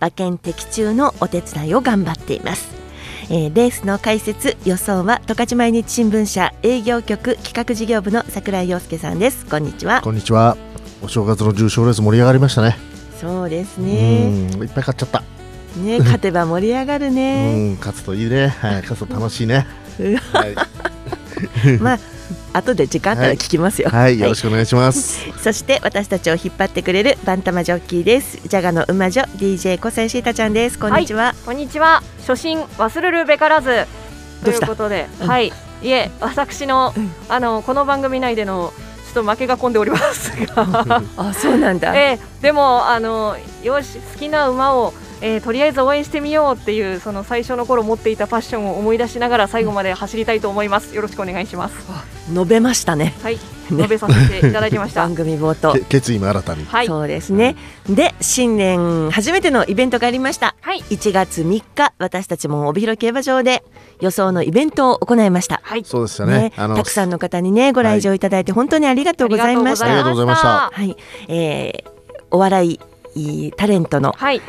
馬券的中のお手伝いを頑張っています。えー、レースの解説予想は十勝毎日新聞社営業局企画事業部の櫻井陽介さんです。こんにちは。こんにちはお正月の重賞レース盛り上がりましたね。そうですね。いっぱい買っちゃった。ね勝てば盛り上がるね。勝つといいね。はい勝つと楽しいね。はい。まあ 後で時間あったら聞きますよ、はい、はい、よろしくお願いします、はい、そして私たちを引っ張ってくれるバンタマジョッキーですジャガの馬女 DJ 小西シータちゃんです。こんにちは、はい、こんにちは。初心忘れるべからず。ということで、うん、はい。いえ私の、うん、あのこの番組内でのちょっと負けが込んでおりますが。あそうなんだ、えー、でもあのよし好きな馬をえー、とりあえず応援してみようっていうその最初の頃持っていたパッションを思い出しながら最後まで走りたいと思います。よろしくお願いします。述べましたね。はい。述べさせていただきました。番組冒頭。決意も新たに。はい。そうですね。で新年初めてのイベントがありました。はい。1月3日私たちも帯広競馬場で予想のイベントを行いました。はい。そうですよね。ねたくさんの方にねご来場いただいて本当にありがとうございました。ありがとうございました。はい。えー、お笑いタレントの。はい。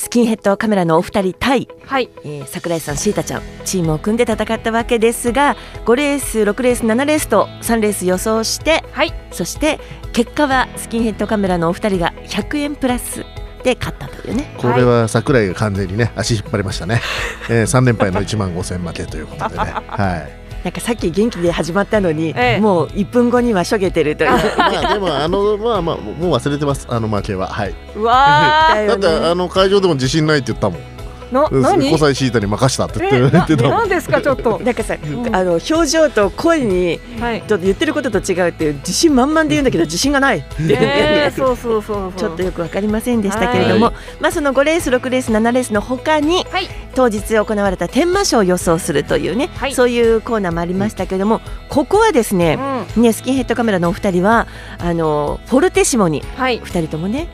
スキンヘッドカメラのお二人対、はい。えー、桜井さん、シータちゃんチームを組んで戦ったわけですが5レース、6レース、7レースと3レース予想して、はい、そして結果はスキンヘッドカメラのお二人が100円プラスで勝ったというね。これは桜井が完全にね足引っ張りましたね、えー、3連敗の1万5000負けということでね。はいなんかさっき元気で始まったのに、ええ、もう1分後にはしょげてるという。まあでもあのまあまあもう忘れてます。あの負けははい。わだってあの会場でも自信ないって言ったもんな何？5歳シータに任したって言ってた何ですか？ちょっと。なんかさ、うん、あの表情と声に、はい、ちょっと言ってることと違うっていう自信満々で言うんだけど自信がないって、えー、そうそうそうちょっとよくわかりませんでしたけれども、はい、まあその5レース6レース7レースのほかに、はい、当日行われた天満賞を予想するというね、はい、そういうコーナーもありましたけれども、ここはですねうん、ねスキンヘッドカメラのお二人はあのフォルテシモに、はい、2人ともね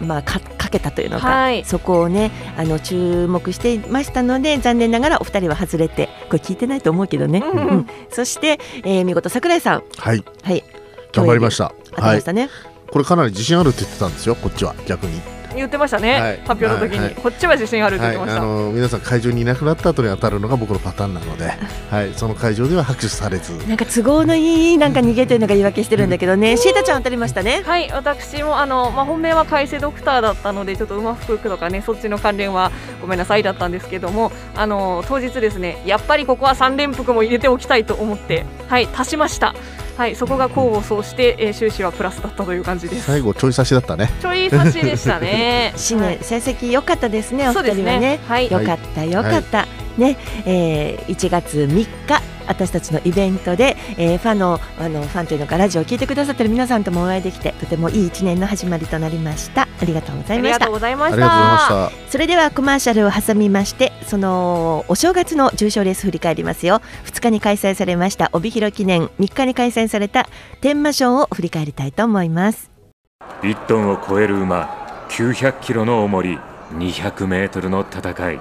まあ、かかけたというのか、はい、そこをねあの注目していましたので残念ながらお二人は外れてこれ聞いてないと思うけどね、うん。うん、そして、えー、見事櫻井さん。はい、はい、頑張りました。当たりましたね、はい、これかなり自信あるって言ってたんですよこっちは。逆に言ってましたね、はい、発表の時に、はい、こっちは自信あるって言ってました、はい、あの皆さん会場にいなくなった後に当たるのが僕のパターンなので、はい、その会場では拍手されず。なんか都合のいいなんか逃げというのが言い訳してるんだけどね、シータちゃん当たりましたね。はい。私もあの、まあ、本命は海星ドクターだったのでちょっと馬服とかねそっちの関連はごめんなさいだったんですけどもあの当日ですねやっぱりここは3連服も入れておきたいと思ってはい。足しましたはいそこが功を奏して、えー、終始はプラスだったという感じです。最後ちょい差しだったね。ちょい差しでしたね。新年成績良かったですねお二人はね。ね。はい。良かった良かった、はい、ね、えー、1月3日私たちのイベントで、えー、ファンのあのファンというのかラジオを聞いてくださってる皆さんともお会いできてとてもいい一年の始まりとなりました。ありがとうございました。ありがとうございました。それではコマーシャルを挟みましてそのお正月の重賞レース振り返りますよ。2日に開催されました帯広記念。3日に開催された天満賞を振り返りたいと思います。1トンを超える馬900キロの重り200メートルの戦い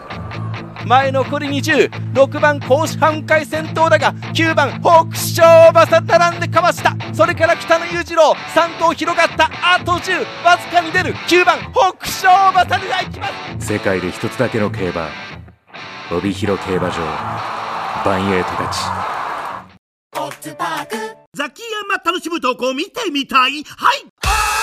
前残り206番甲子半回戦闘だが9番北勝馬さ並んでかわした。それから北野裕次郎3頭広がったあと10わずかに出る。9番北勝馬さでいきます。世界で一つだけの競馬帯広競馬場バンエイトたち。ザキヤマ楽しむとこ見てみたい。はい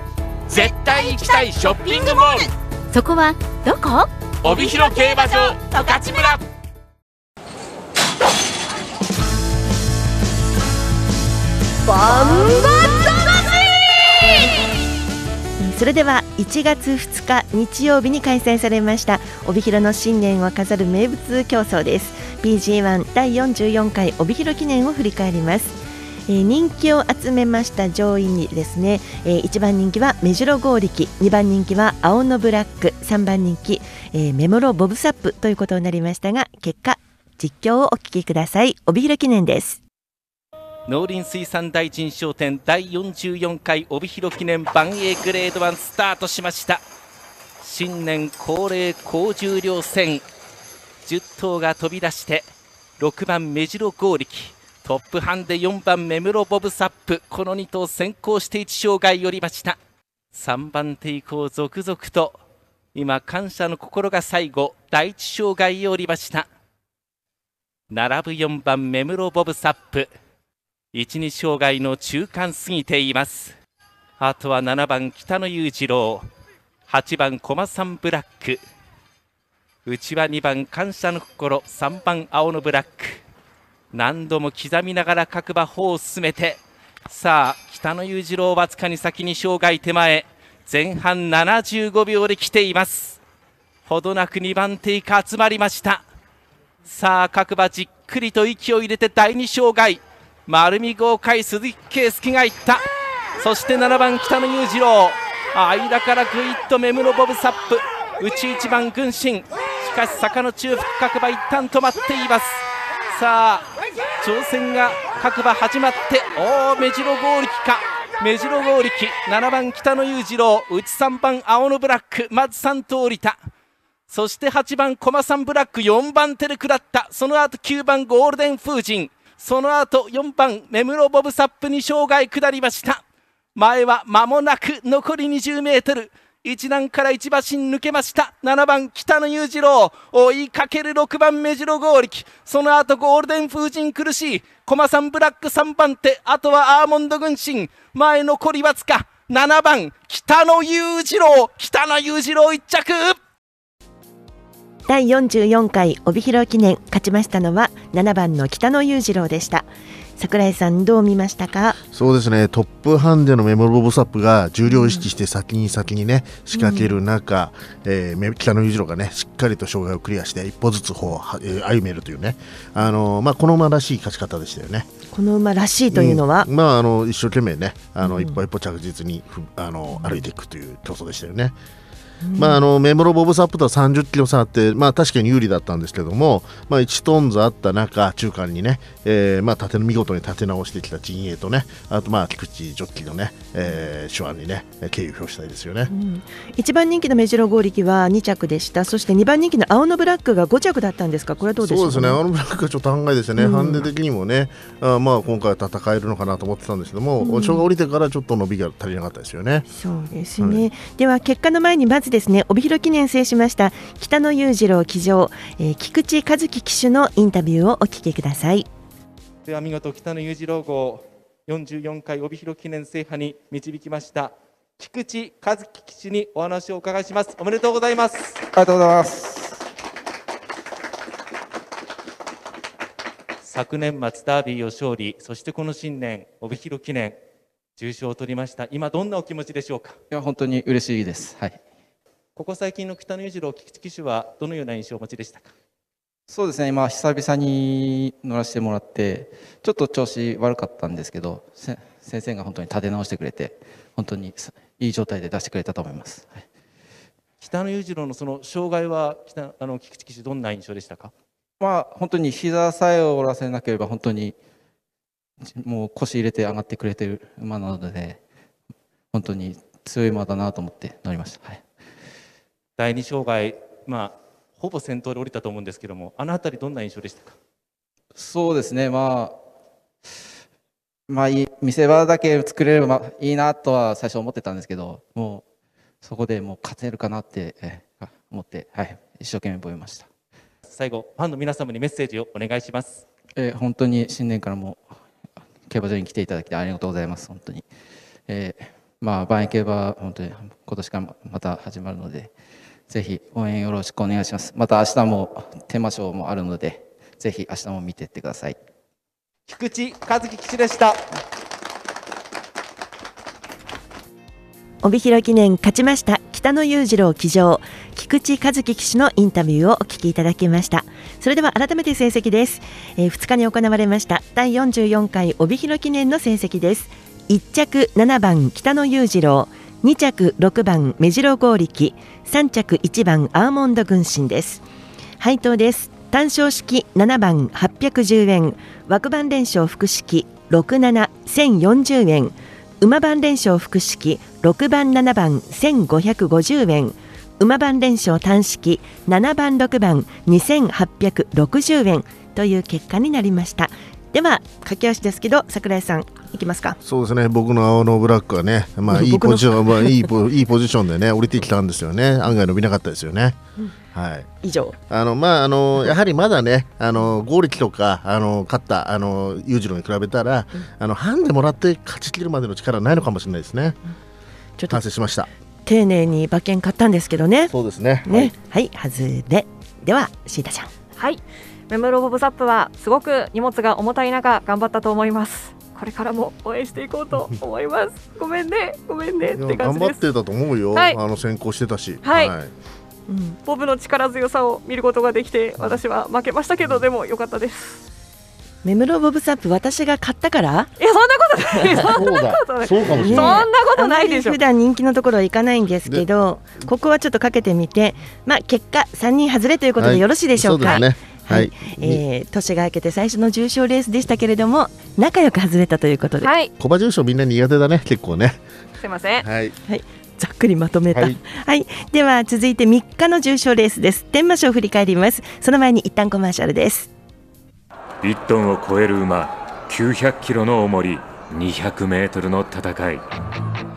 絶対行きたいショッピングモール。そこはどこ？帯広競馬場十勝村。バンバそれでは1月2日日曜日に開催されました帯広の新年を飾る名物競争です。PG1 第44回帯広記念を振り返ります。えー、人気を集めました上位にですね、えー、1番人気は目白剛力2番人気は青のブラック3番人気、えー、メモロボブサップということになりましたが結果実況をお聞きください。帯広記念です。農林水産大臣商店第44回帯広記念万栄グレード1スタートしました。新年恒例高重量戦10頭が飛び出して6番目白剛力。トップハンで4番目室ボブサップ。この2頭先行して1障害寄りました。3番手以降続々と今感謝の心が最後第1障害を降りました。並ぶ4番目室ボブサップ。12障害の中間過ぎています。あとは7番北野裕次郎。8番駒さんブラック。内は2番感謝の心。3番青のブラック。何度も刻みながら各馬歩を進めてさあ北野裕次郎わずかに先に障害手前前半75秒で来ています。ほどなく2番手以下集まりました。さあ各馬じっくりと息を入れて第2障害丸見豪快鈴木圭介がいった。そして7番北野裕次郎間からぐいっと目室ボブサップ内1番軍神しかし坂の中腹各馬一旦止まっています。さあ挑戦が各馬始まっておお目白剛力か。目白剛力7番北野裕次郎内3番青のブラックまず3頭降りた。そして8番駒さんブラック4番テルクラッタその後9番ゴールデン風神。その後4番目室ボブサップに障害下りました。前は間もなく残り 20m 1段から一馬身抜けました。7番北野裕次郎追いかける6番目白剛力。その後ゴールデン風神苦しい。駒さんブラック3番手。あとはアーモンド軍神。前残りわずか。7番北野裕次郎。北野裕次郎一着。第44回帯広記念勝ちましたのは7番の北野裕次郎でした。桜井さんどう見ましたか？そうですね。トップハンデのメモロボブサップが重量を意識して先に先にね仕掛ける中、うん、えー、北野裕次郎がねしっかりと障害をクリアして一歩ずつ歩を、えー、歩めるというね。あのー、まあこの馬らしい勝ち方でしたよね。この馬らしいというのは、うん、まああの一生懸命ねあの、一歩一歩着実にあの歩いていくという競争でしたよね。まあ、あのメモロボブサップとは30キロ差あって、まあ、確かに有利だったんですけども、まあ、1トンズあった中、中間にね、えーまあ、立て見事に立て直してきた陣営とね、あと、まあ、菊池ジョッキーのね、えー、手腕にね、敬意を表したいですよね、うん、1番人気の目白剛力は2着でした、そして2番人気の青のブラックが5着だったんですか、これはどうでしょう、ね、そうですね、青のブラックがちょっと考えですね、うん、ハンデ的にもね、あまあ、今回は戦えるのかなと思ってたんですけども、うん、が降りてからちょっと伸びが足りなかったですよね。そうですね、はい、では結果の前にまずですね。帯広記念制しました北野裕次郎騎乗、えー、菊池和樹騎手のインタビューをお聞きください。では見事北野裕次郎号44回帯広記念制覇に導きました菊池和樹騎手にお話をお伺いします。おめでとうございます。ありがとうございます。昨年末ダービーを勝利そしてこの新年帯広記念重賞を取りました。今どんなお気持ちでしょうか？いや本当に嬉しいです。はいここ最近の北野裕次郎菊池騎手はどのような印象をお持ちでしたか？そうですね、今、久々に乗らせてもらって、ちょっと調子悪かったんですけど、先生が本当に立て直してくれて、本当にいい状態で出してくれたと思います。はい、北野裕次郎のその障害は北あの菊池騎手、どんな印象でしたか、まあ、本当に膝さえ折らせなければ、本当にもう腰入れて上がってくれてる馬なので、本当に強い馬だなと思って乗りました。はい第2障害、まあ、ほぼ先頭で降りたと思うんですけども、あの辺り、どんな印象でしたか？そうですね、まあ、まあ、いい見せ場だけ作れればいいなとは最初思ってたんですけど、もうそこでもう勝てるかなって、え思って、はい、一生懸命覚えました最後、ファンの皆様にメッセージをお願いします。えー、本当に新年からも競馬場に来ていただきありがとうございます、本当に。えーまあ、万円競馬、本当に今年からまた始まるので、ぜひ応援よろしくお願いします。また明日もテーマショーもあるので、ぜひ明日も見ていってください。菊池和樹吉でした。帯広記念勝ちました。北野裕次郎騎乗。菊池和樹騎手のインタビューをお聞きいただきました。それでは改めて成績です、えー、2日に行われました。第44回帯広記念の成績です。1着7番北野裕次郎。2着6番目白剛力3着1番アーモンド軍神です。配当です。単勝式7番810円。枠番連勝複式67040円。馬番連勝複式6番7番1550円。馬番連勝単式7番6番2860円。という結果になりました。では駆け足ですけど桜井さんいきますか。そうですね。僕の青のブラックはね、まあ、いいポジション、まあ、いいポ いいポジションでね降りてきたんですよね。案外伸びなかったですよね。うん。はい、以上。あのまああのやはりまだねあの合力とかあの勝ったあの裕次郎に比べたら、あのハンデもらって勝ち切るまでの力はないのかもしれないですね。ちょっと反省しました。丁寧に馬券買ったんですけどね。そうですね。ね。はい、外れではシータちゃん。はいメムロボブサップはすごく荷物が重たい中頑張ったと思います。これからも応援していこうと思います。ごめんね。ごめんねって感頑じです。張ってたと思うよ、はい。あの先行してたし、はい。うん、ボブの力強さを見ることができて私は負けましたけどでも良かったです。メムロボブサップ私が買ったから？いやそんなことない。そんなことない。そうかもしれそんなことないでしょ。普段人気のところは行かないんですけどここはちょっとかけてみてまあ結果3人外れということでよろしいでしょうか、はいそうですねはい、えー年が明けて最初の重賞レースでしたけれども仲良く外れたということで、はい。小馬重賞みんな苦手だね結構ね。すいません。はい。ざっくりまとめた、ははい。い、では続いて3日の重賞レースです。天満賞を振り返ります。その前に一旦コマーシャルです。1トンを超える馬900キロの重り200メートルの戦い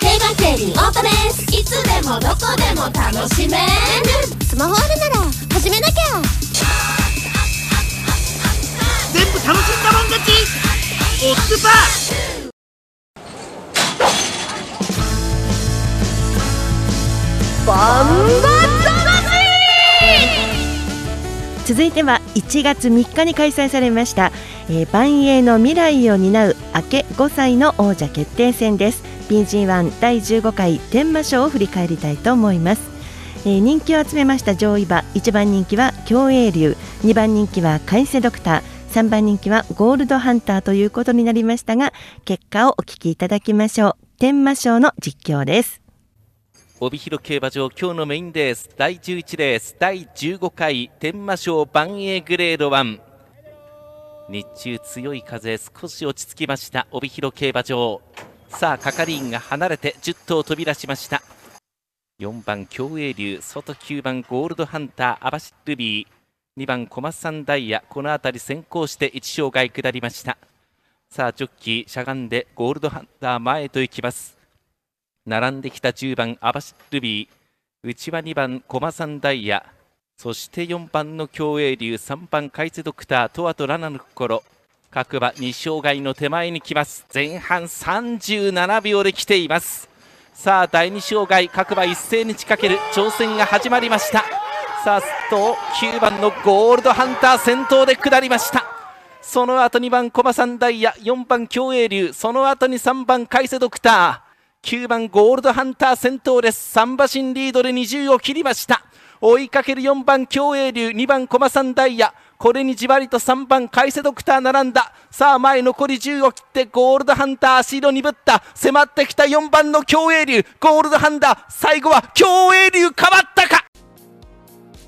競馬競輪オートレースいつでもどこでも楽しめるスマホあるなら始めなきゃ全部楽しんだもん勝ちオッズパーバン続いては1月3日に開催されました、えー、万栄の未来を担う明け5歳の王者決定戦です。PG1 第15回天満賞を振り返りたいと思います、えー人気を集めました上位馬1番人気は競泳流2番人気は海瀬ドクター3番人気はゴールドハンターということになりましたが結果をお聞きいただきましょう。天満賞の実況です。帯広競馬場今日のメインレース第11レース第15回天満賞万栄グレード1日中強い風少し落ち着きました帯広競馬場。さあ係員が離れて10頭飛び出しました。4番競泳流外9番ゴールドハンターアバシルビー。2番小松さんダイヤこの辺り先行して1障害下りました。さあジョッキーしゃがんでゴールドハンター前と行きます。並んできた10番アバシルビー内は2番コマサンダイヤ。そして4番の競泳流3番カイツドクター。トアとラナの心。各馬2障害の手前に来ます。前半37秒で来ています。さあ第2障害。各馬一斉に仕掛ける。挑戦が始まりました。さあと9番のゴールドハンター先頭で下りました。その後2番コマサンダイヤ。4番競泳流その後に3番カイセドクター。9番ゴールドハンター先頭です。3馬身リードで20を切りました。追いかける4番競泳流2番コマサンダイヤ。これにじわりと3番カイセドクター並んだ。さあ前残り10を切ってゴールドハンター足色鈍った。迫ってきた4番の競泳流ゴールドハンター最後は競泳流変わったか。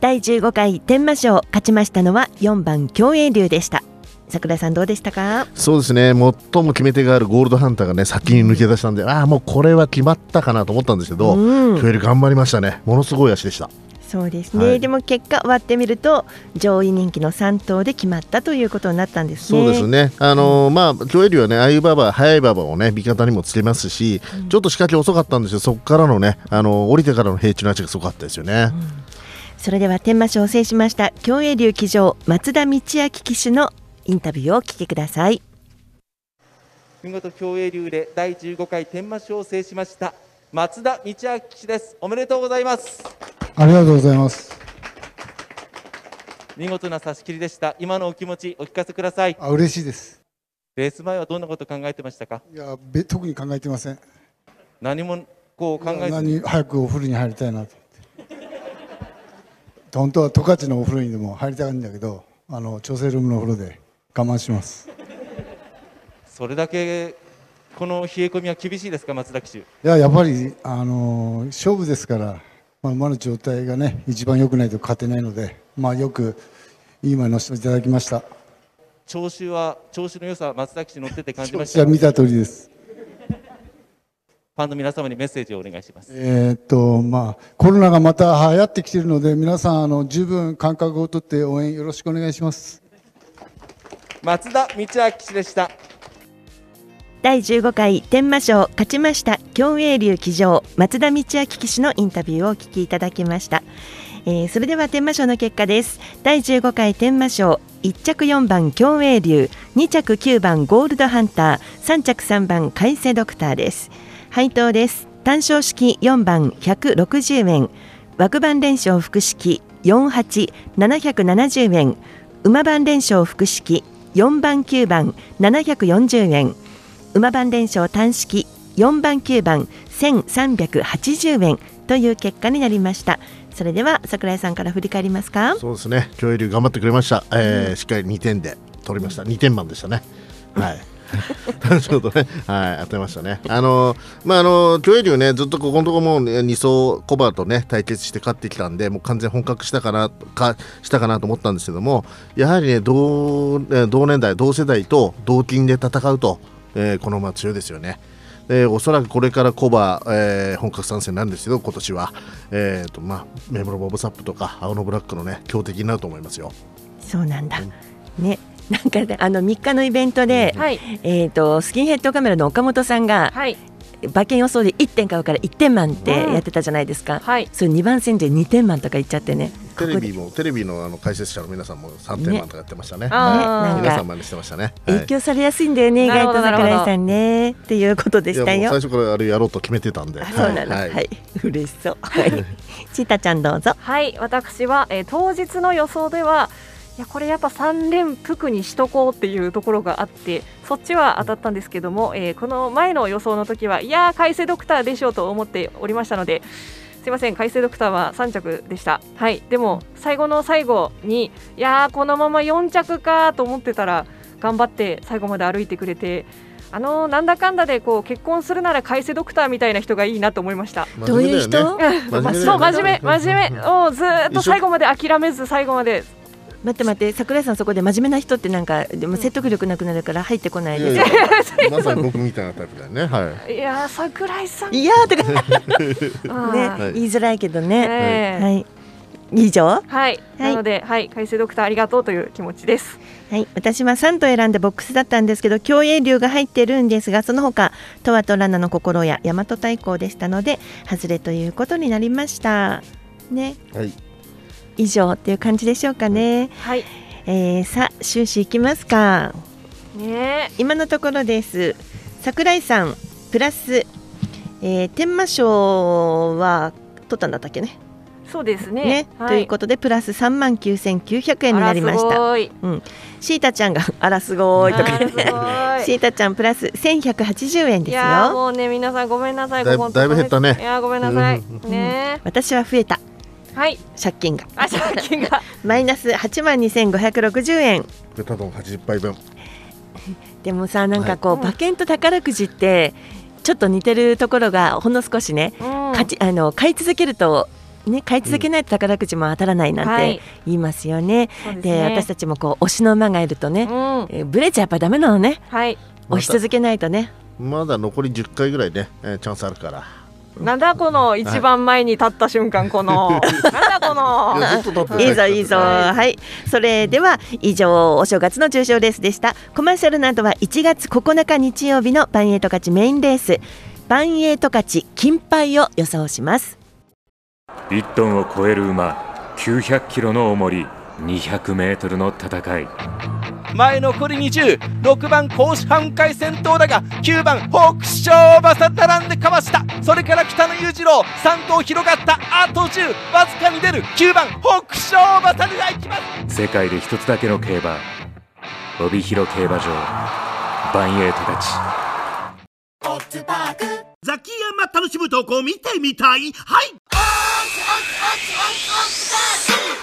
第15回天満賞勝ちましたのは4番競泳流でした。桜井さんどうでしたか？そうですね。最も決め手があるゴールドハンターがね先に抜け出したんでああもうこれは決まったかなと思ったんですけど、うん。競泳頑張りましたね。ものすごい足でした。そうですね、はい。でも結果割ってみると上位人気の3頭で決まったということになったんですね。そうですね、あのーまあ、競泳流はね、ああいう馬場、速い馬場をね、味方にもつけますし、ちょっと仕掛け遅かったんですよ、そこからのね、あのー降りてからの平地の足がすごかったですよね。それでは天満賞を制しました競泳竜騎乗松田道明騎手のインタビューをお聞きください。見事競泳流で第15回天満賞を制しました松田道明騎手です。おめでとうございます。ありがとうございます。見事な差し切りでした。今のお気持ちお聞かせください。あ嬉しいです。レース前はどんなこと考えてましたか？いやべ特に考えてません。何もこう考えず何早くお風呂に入りたいなと。本当は十勝のお風呂にでも入りたいんだけどあの調整ルームのお風呂で我慢します。それだけこの冷え込みは厳しいですか松田騎手いややっぱりあの勝負ですから、まあ、馬の状態がね一番良くないと勝てないので、まあ、よくいい馬に乗せていただきました。調子は調子の良さ松田騎手乗ってて感じましじゃた見た通りです。ファンの皆様にメッセージをお願いします。えーっとまあコロナがまた流行ってきているので皆さんあの十分間隔をとって応援よろしくお願いします松田道明騎手でした。第15回天満賞勝ちました競泳竜騎乗松田道明騎手のインタビューをお聞きいただきました、えーそれでは天満賞の結果です。第15回天満賞1着4番競泳竜2着9番ゴールドハンター3着3番海瀬ドクターです。配当です。単勝式4番160円。枠番連勝複式48770円。馬番連勝複式4番9番740円。馬番連勝単式4番9番1380円という結果になりました。それでは桜井さんから振り返りますか？そうですね。今日より頑張ってくれました、えーしっかり2点で取りました。2点満でしたね。はい。ちょっとね、はい、当てましたね。あのまああの競泳流ね、ずっとここのところもうね2走コバとね対決して勝ってきたんで、もう完全本格したかなかしたかなと思ったんですけども、やはりね同えー同年代同世代と同金で戦うと、えーこの馬強いですよね。えーおそらくこれからコバ、えー本格参戦なんですけど今年は、えーとまあ、メムロボブサップとか青のブラックのね強敵になると思いますよ。そうなんだ、ねなんかねあの3日のイベントで、はい。えー、とスキンヘッドカメラの岡本さんが、はい。馬券予想で1点買うから1点満ってやってたじゃないですか、はい。それ2番戦で2点満とか言っちゃってね。テレビもテレビのあの解説者の皆さんも3点満とかやってましたね。ねあー皆さん真似してましたね。影響されやすいんだよね、意外と桜井さんねっていうことでしたよ。いやもう最初からあれやろうと決めてたんで。そうなの。はい、嬉しそう。はい。チータちゃんどうぞ。はい私は、えー当日の予想ではいやこれやっぱ3連複にしとこうっていうところがあってそっちは当たったんですけども、えーこの前の予想の時はいやー海星ドクターでしょうと思っておりましたのですいません海星ドクターは3着でした。はい。でも最後の最後にいやーこのまま4着かと思ってたら頑張って最後まで歩いてくれてあのーなんだかんだでこう結婚するなら海星ドクターみたいな人がいいなと思いました。どういう人？そう真面目真面目。をずーっと最後まで諦めず最後まで待って待って桜井さんそこで真面目な人ってなんかでも説得力なくなるから入ってこないですいやいや まさに僕みたいなタイプだよね。はい。いやー桜井さん。いやーとか ね、はい。言いづらいけどね、ええはい。以上？はい、なのではい海星ドクターありがとうという気持ちです。はい、私は3と選んでボックスだったんですけど競泳流が入ってるんですがその他トワとラナの心や大和太鼓でしたので外れということになりました。ね。はい。以上っていう感じでしょうかね。はい。えー、さあ終始いきますか。ね今のところです。桜井さんプラス、えー、天満賞は取ったんだったっけね。そうですね。ね、はい。ということでプラス3万9900円になりました。あらすごい。うん、シータちゃんが あらすごいとかあらすごい。シータちゃんプラス1180円ですいやーよもうね皆さんごめんなさい。だいぶ減ったね。いやーごめんなさい。うん。ね私は増えたはい。借金が。あ借金が。マイナス8万2560円。ベタ丼80杯分。でもさなんかこう、馬券と宝くじってちょっと似てるところがほんの少しね、うん。勝ちあの買い続けるとね、買い続けないと宝くじも当たらないなんてはい。言いますよね。でそうですね。私たちもこう推しの馬がいるとね、うん。えーブレちゃやっぱダメなのね。はい。推し続けないとね。まだ残り10回ぐらいね、えーチャンスあるから。なんだこの一番前に立った瞬間この。なんだこの。いいぞいいぞ。はい。それでは以上お正月の重賞レースでしたコマーシャルなどは1月9日日曜日のバンエイト勝ちメインレース。バンエイト勝ち金杯を予想します。1トンを超える馬900キロの重り200メートルの戦い。前残り206番甲子半回戦闘だが9番北勝馬さ並んでかわした。それから北野裕次郎3頭広がった。あと10わずかに出る。9番北勝馬さが行きます。世界で一つだけの競馬帯広競馬場。バンエイト勝ちザキヤマ楽しむ投稿見てみたい。はい。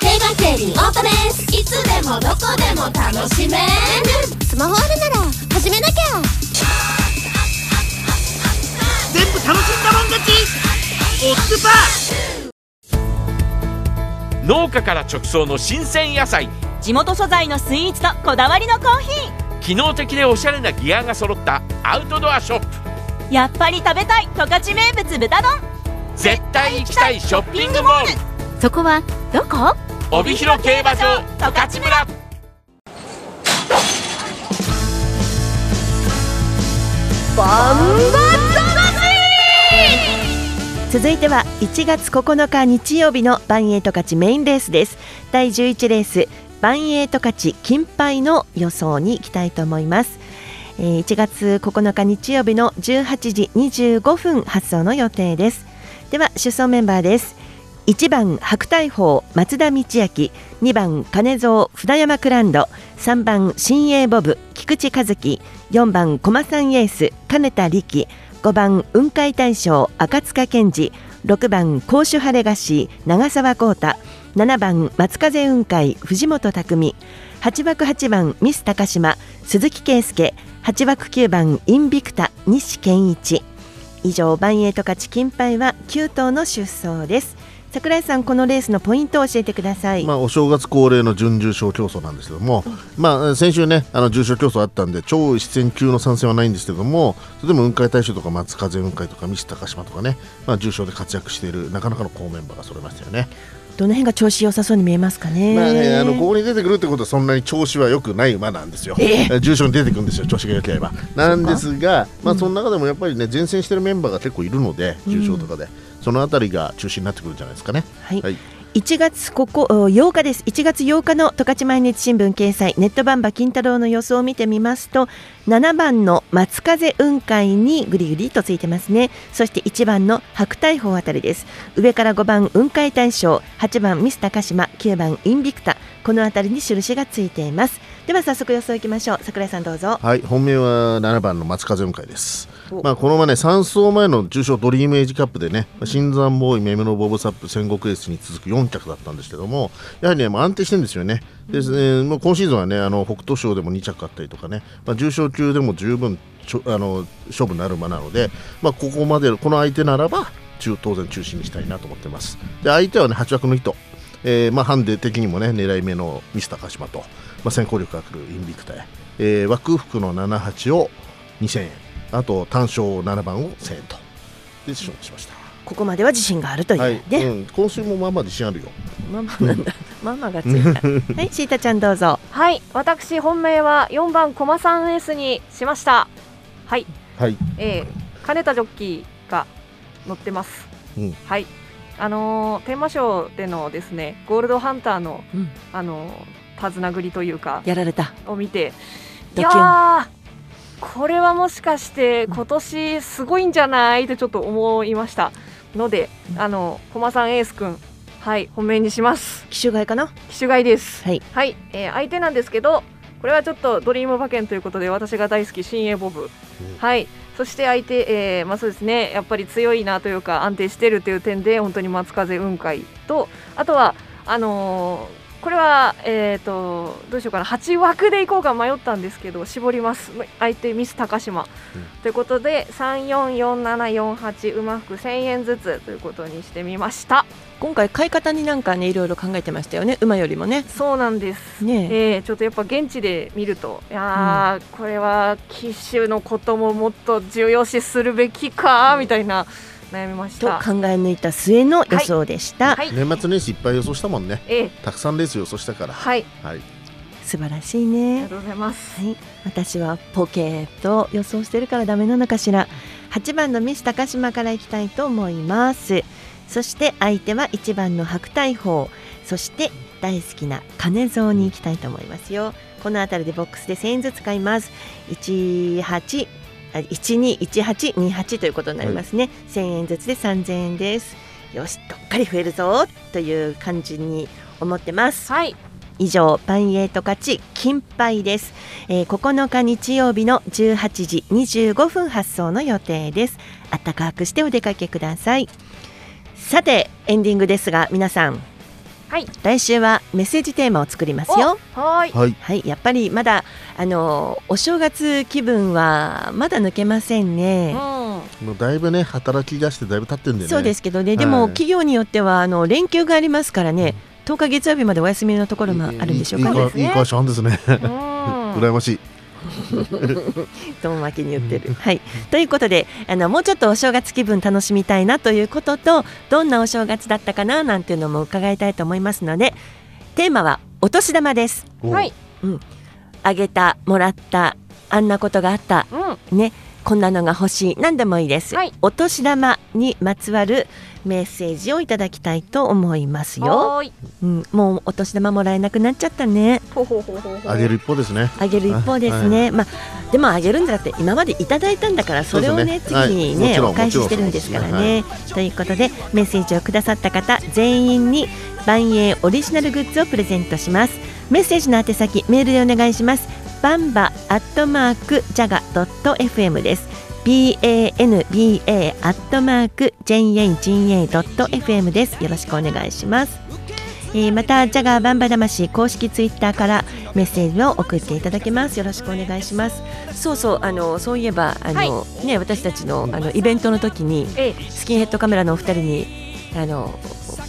競馬競輪オートレースいつでもどこでも楽しめるスマホあるなら始めなきゃ全部楽しんだもん勝ちオッズパー農家から直送の新鮮野菜地元素材のスイーツとこだわりのコーヒー機能的でおしゃれなギアが揃ったアウトドアショップやっぱり食べたい十勝名物豚丼。絶対行きたいショッピングモール。そこはどこ？帯広競馬場十勝村。バン続いては1月9日日曜日のバンエイト勝ちメインレースです。第11レースバンエイト勝ち金杯の予想に行きたいと思いますえー1月9日日曜日の18時25分発送の予定です。では出走メンバーです。1番白大鵬松田道明。2番金蔵船山クランド。3番新鋭ボブ菊池和樹。4番駒さんエース金田力。5番雲海大将赤塚健二。6番甲州晴れ菓子長澤浩太。7番松風雲海藤本匠。8枠8番ミス高島。鈴木圭介。8枠9番インビクタ。西健一。以上バンエイト勝ち金杯は9頭の出走です。桜井さんこのレースのポイントを教えてください、まあ、お正月恒例の準重賞競争なんですけども、まあ、先週ねあの重賞競争あったんで超一戦級の参戦はないんですけどもそれでも雲海大将とか松風雲海とか三下高島とかね、まあ、重賞で活躍しているなかなかの好メンバーが揃いましたよね。どの辺が調子良さそうに見えますかね？まあね、あのここに出てくるってことはそんなに調子は良くない馬なんですよ。え重賞に出てくるんですよ、調子が良ければ。なんですが、まあその中でもやっぱりね前線してるメンバーが結構いるので、重賞とかで、そのあたりが中心になってくるんじゃないですかね。はい1月ここ8日です。1月8日の十勝毎日新聞掲載ネットバンバ金太郎の予想を見てみますと7番の松風雲海にぐりぐりとついてますね。そして1番の白大鵬あたりです。上から5番雲海大将8番ミス高島9番インビクタこのあたりに印がついています。では早速予想いきましょう。桜井さんどうぞ。はい、本命は7番の松風雲海です。まあこの馬ね3走前の重賞ドリームエイジカップでね新山ボーイメムのボブサップ戦国エースに続く4着だったんですけどもやはりねもう安定してるんですよね。ですねもう今シーズンはねあの北斗賞でも2着あったりとかね、まあ、重賞級でも十分ちょあの勝負になる馬なので、まあ、ここまでこの相手ならば中当然中心にしたいなと思ってます。で相手はね8枠の糸えーまあ、ハンデ的にもね狙い目のミスター鹿島と、まあ、先行力が来るインビクタへ、えー、枠服の78を2000円あと単勝7番を1000円とで勝負しました。ここまでは自信があるという。はい、ね、うん、今週もまあまあ自信あるよ。ママなんだママがつい。た はいシータちゃんどうぞ。はい。私本命は4番駒さんエースにしました。はい。はい。えー、金田ジョッキーが乗ってます。うん。はい。あのー、天満賞でのですねゴールドハンターの、うん。あのー、手綱繰りというかやられた。を見ていドキュン。やーこれはもしかして今年すごいんじゃない？ってちょっと思いました。ので、あの駒さんエース君はい本命にします。機種外かな？機種外です。はい、はいえー相手なんですけどこれはちょっとドリーム馬券ということで私が大好き新鋭ボブ、はい。そして相手、えーまあ、そうですね。やっぱり強いなというか安定してるという点で本当に松風雲海とあとはあのーこれは、えー、とどうしようかな。8枠でいこうか迷ったんですけど絞ります。相手ミス高島、ということで344748馬服1000円ずつということにしてみました。今回買い方になんかねいろいろ考えてましたよね。馬よりもね。そうなんです。ねえ。ーちょっとやっぱ現地で見るといやー、これは騎手のことももっと重要視するべきかみたいな悩みましとた考え抜いた末の予想でした、はい。年末年始いっぱい予想したもんね。ええ。たくさんレース予想したから。はい。はい。素晴らしいね。ありがとうございます。はい、私はポケーと予想してるからダメなのかしら。8番のミス高島からいきたいと思います。そして相手は1番の白大鵬そして大好きな金蔵に行きたいと思いますよ。この辺りでボックスで1000円ずつ買います。18あ121828ということになりますね、1000円ずつで3000円です。よしどっかり増えるぞという感じに思ってます。はい。以上パンエイト勝ち金杯です、えー、9日日曜日の18時25分発送の予定です。あったかくしてお出かけください。さてエンディングですが皆さんはい。来週はメッセージテーマを作りますよ。はい。はい。はいやっぱりまだあのお正月気分はまだ抜けませんね、もうだいぶね働き出してだいぶ経ってんでね。そうですけどね。でも、はい。企業によってはあの連休がありますからね。10日月曜日までお休みのところもあるんでしょうかね。いいかいい会社あんですね。羨ましい 遠巻きに言ってる。はい、ということであのもうちょっとお正月気分楽しみたいなということとどんなお正月だったかななんていうのも伺いたいと思いますのでテーマはお年玉です。はい、うん、あげたもらったあんなことがあった、ね。こんなのが欲しい。何でもいいです、お年玉にまつわるメッセージをいただきたいと思いますよ。はーい、うん、もうお年玉もらえなくなっちゃったね。あげる一方ですね。あげる一方ですね、まあでもあげるんじゃなくて今までいただいたんだからそれをねね次にね、はい。お返ししてるんですからね。ということでメッセージをくださった方全員に万栄オリジナルグッズをプレゼントします。メッセージの宛先メールでお願いします。バンバアットマークジャガドット FM です。BANBA アットマーク JAGA ドット FM です。よろしくお願いします。えーまたジャガーバンバ魂公式ツイッターからメッセージを送っていただけますよろしくお願いしますそうそうあのそういえばあの、ね私たちのあのイベントの時にスキンヘッドカメラのお二人にあの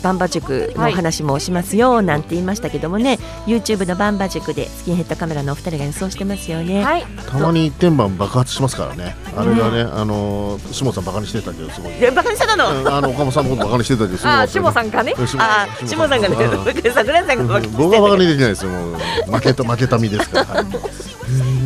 バンバ塾の話もしますよなんて言いましたけどもね、YouTube のバンバ塾でスキンヘッドカメラのお二人が演奏してますよね。はい。たまに一点板爆発しますからねあれがね、あの下さんバカにしてたけどすごい。えバカにしてたの？うんあの岡本さんのことバカにしてたけどあ、しもさんがね？あ、下さん。がね、うん。桜井さんがバカに僕はバカにできないですよもう。負けた負けた身ですから、はい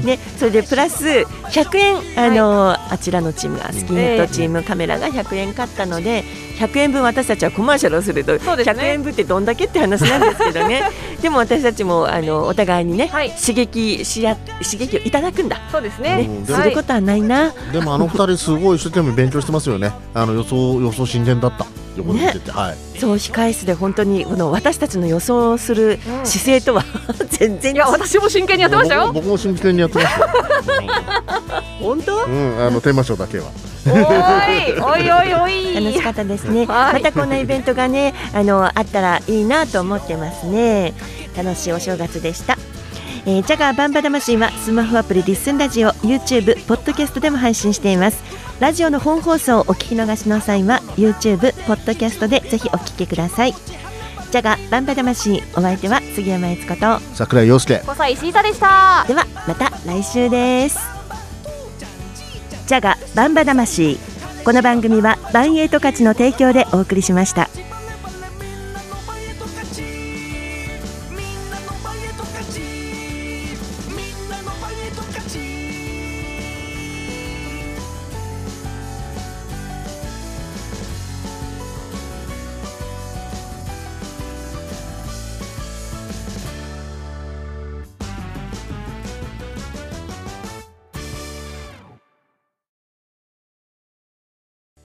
ね、それでプラス100円、あのあちらのチームがスキンヘッドチームカメラが100円買ったので100円分私たちはコマーシャルをすると100円分ってどんだけって話なんですけどね。でも私たちもあのお互いにね、刺激しや刺激をいただくんだ。そうですね。うんすることはないな、でもあの二人すごい一生懸命勉強してますよね。あの予想予想進展だった。横に見てて、はい。そう控え室で本当にこの私たちの予想する姿勢とは、全然。いや私も真剣にやってましたよ。僕僕も真剣にやってましたよ。本当？うんあのテーマ賞だけは。おい。おいおいおい。楽しかったですね、はい。またこんなイベントがねあのあったらいいなと思ってますね。楽しいお正月でしたえー、ジャガーバンバ魂はスマホアプリリッスンラジオ YouTube ポッドキャストでも配信しています。ラジオの本放送をお聞き逃しの際は YouTube ポッドキャストでぜひお聞きください。ジャガーバンバ魂お相手は杉山悦子と桜井陽介。小西石井田でした。ではまた来週です。ジャガバンバ魂この番組はバンエイト価値の提供でお送りしました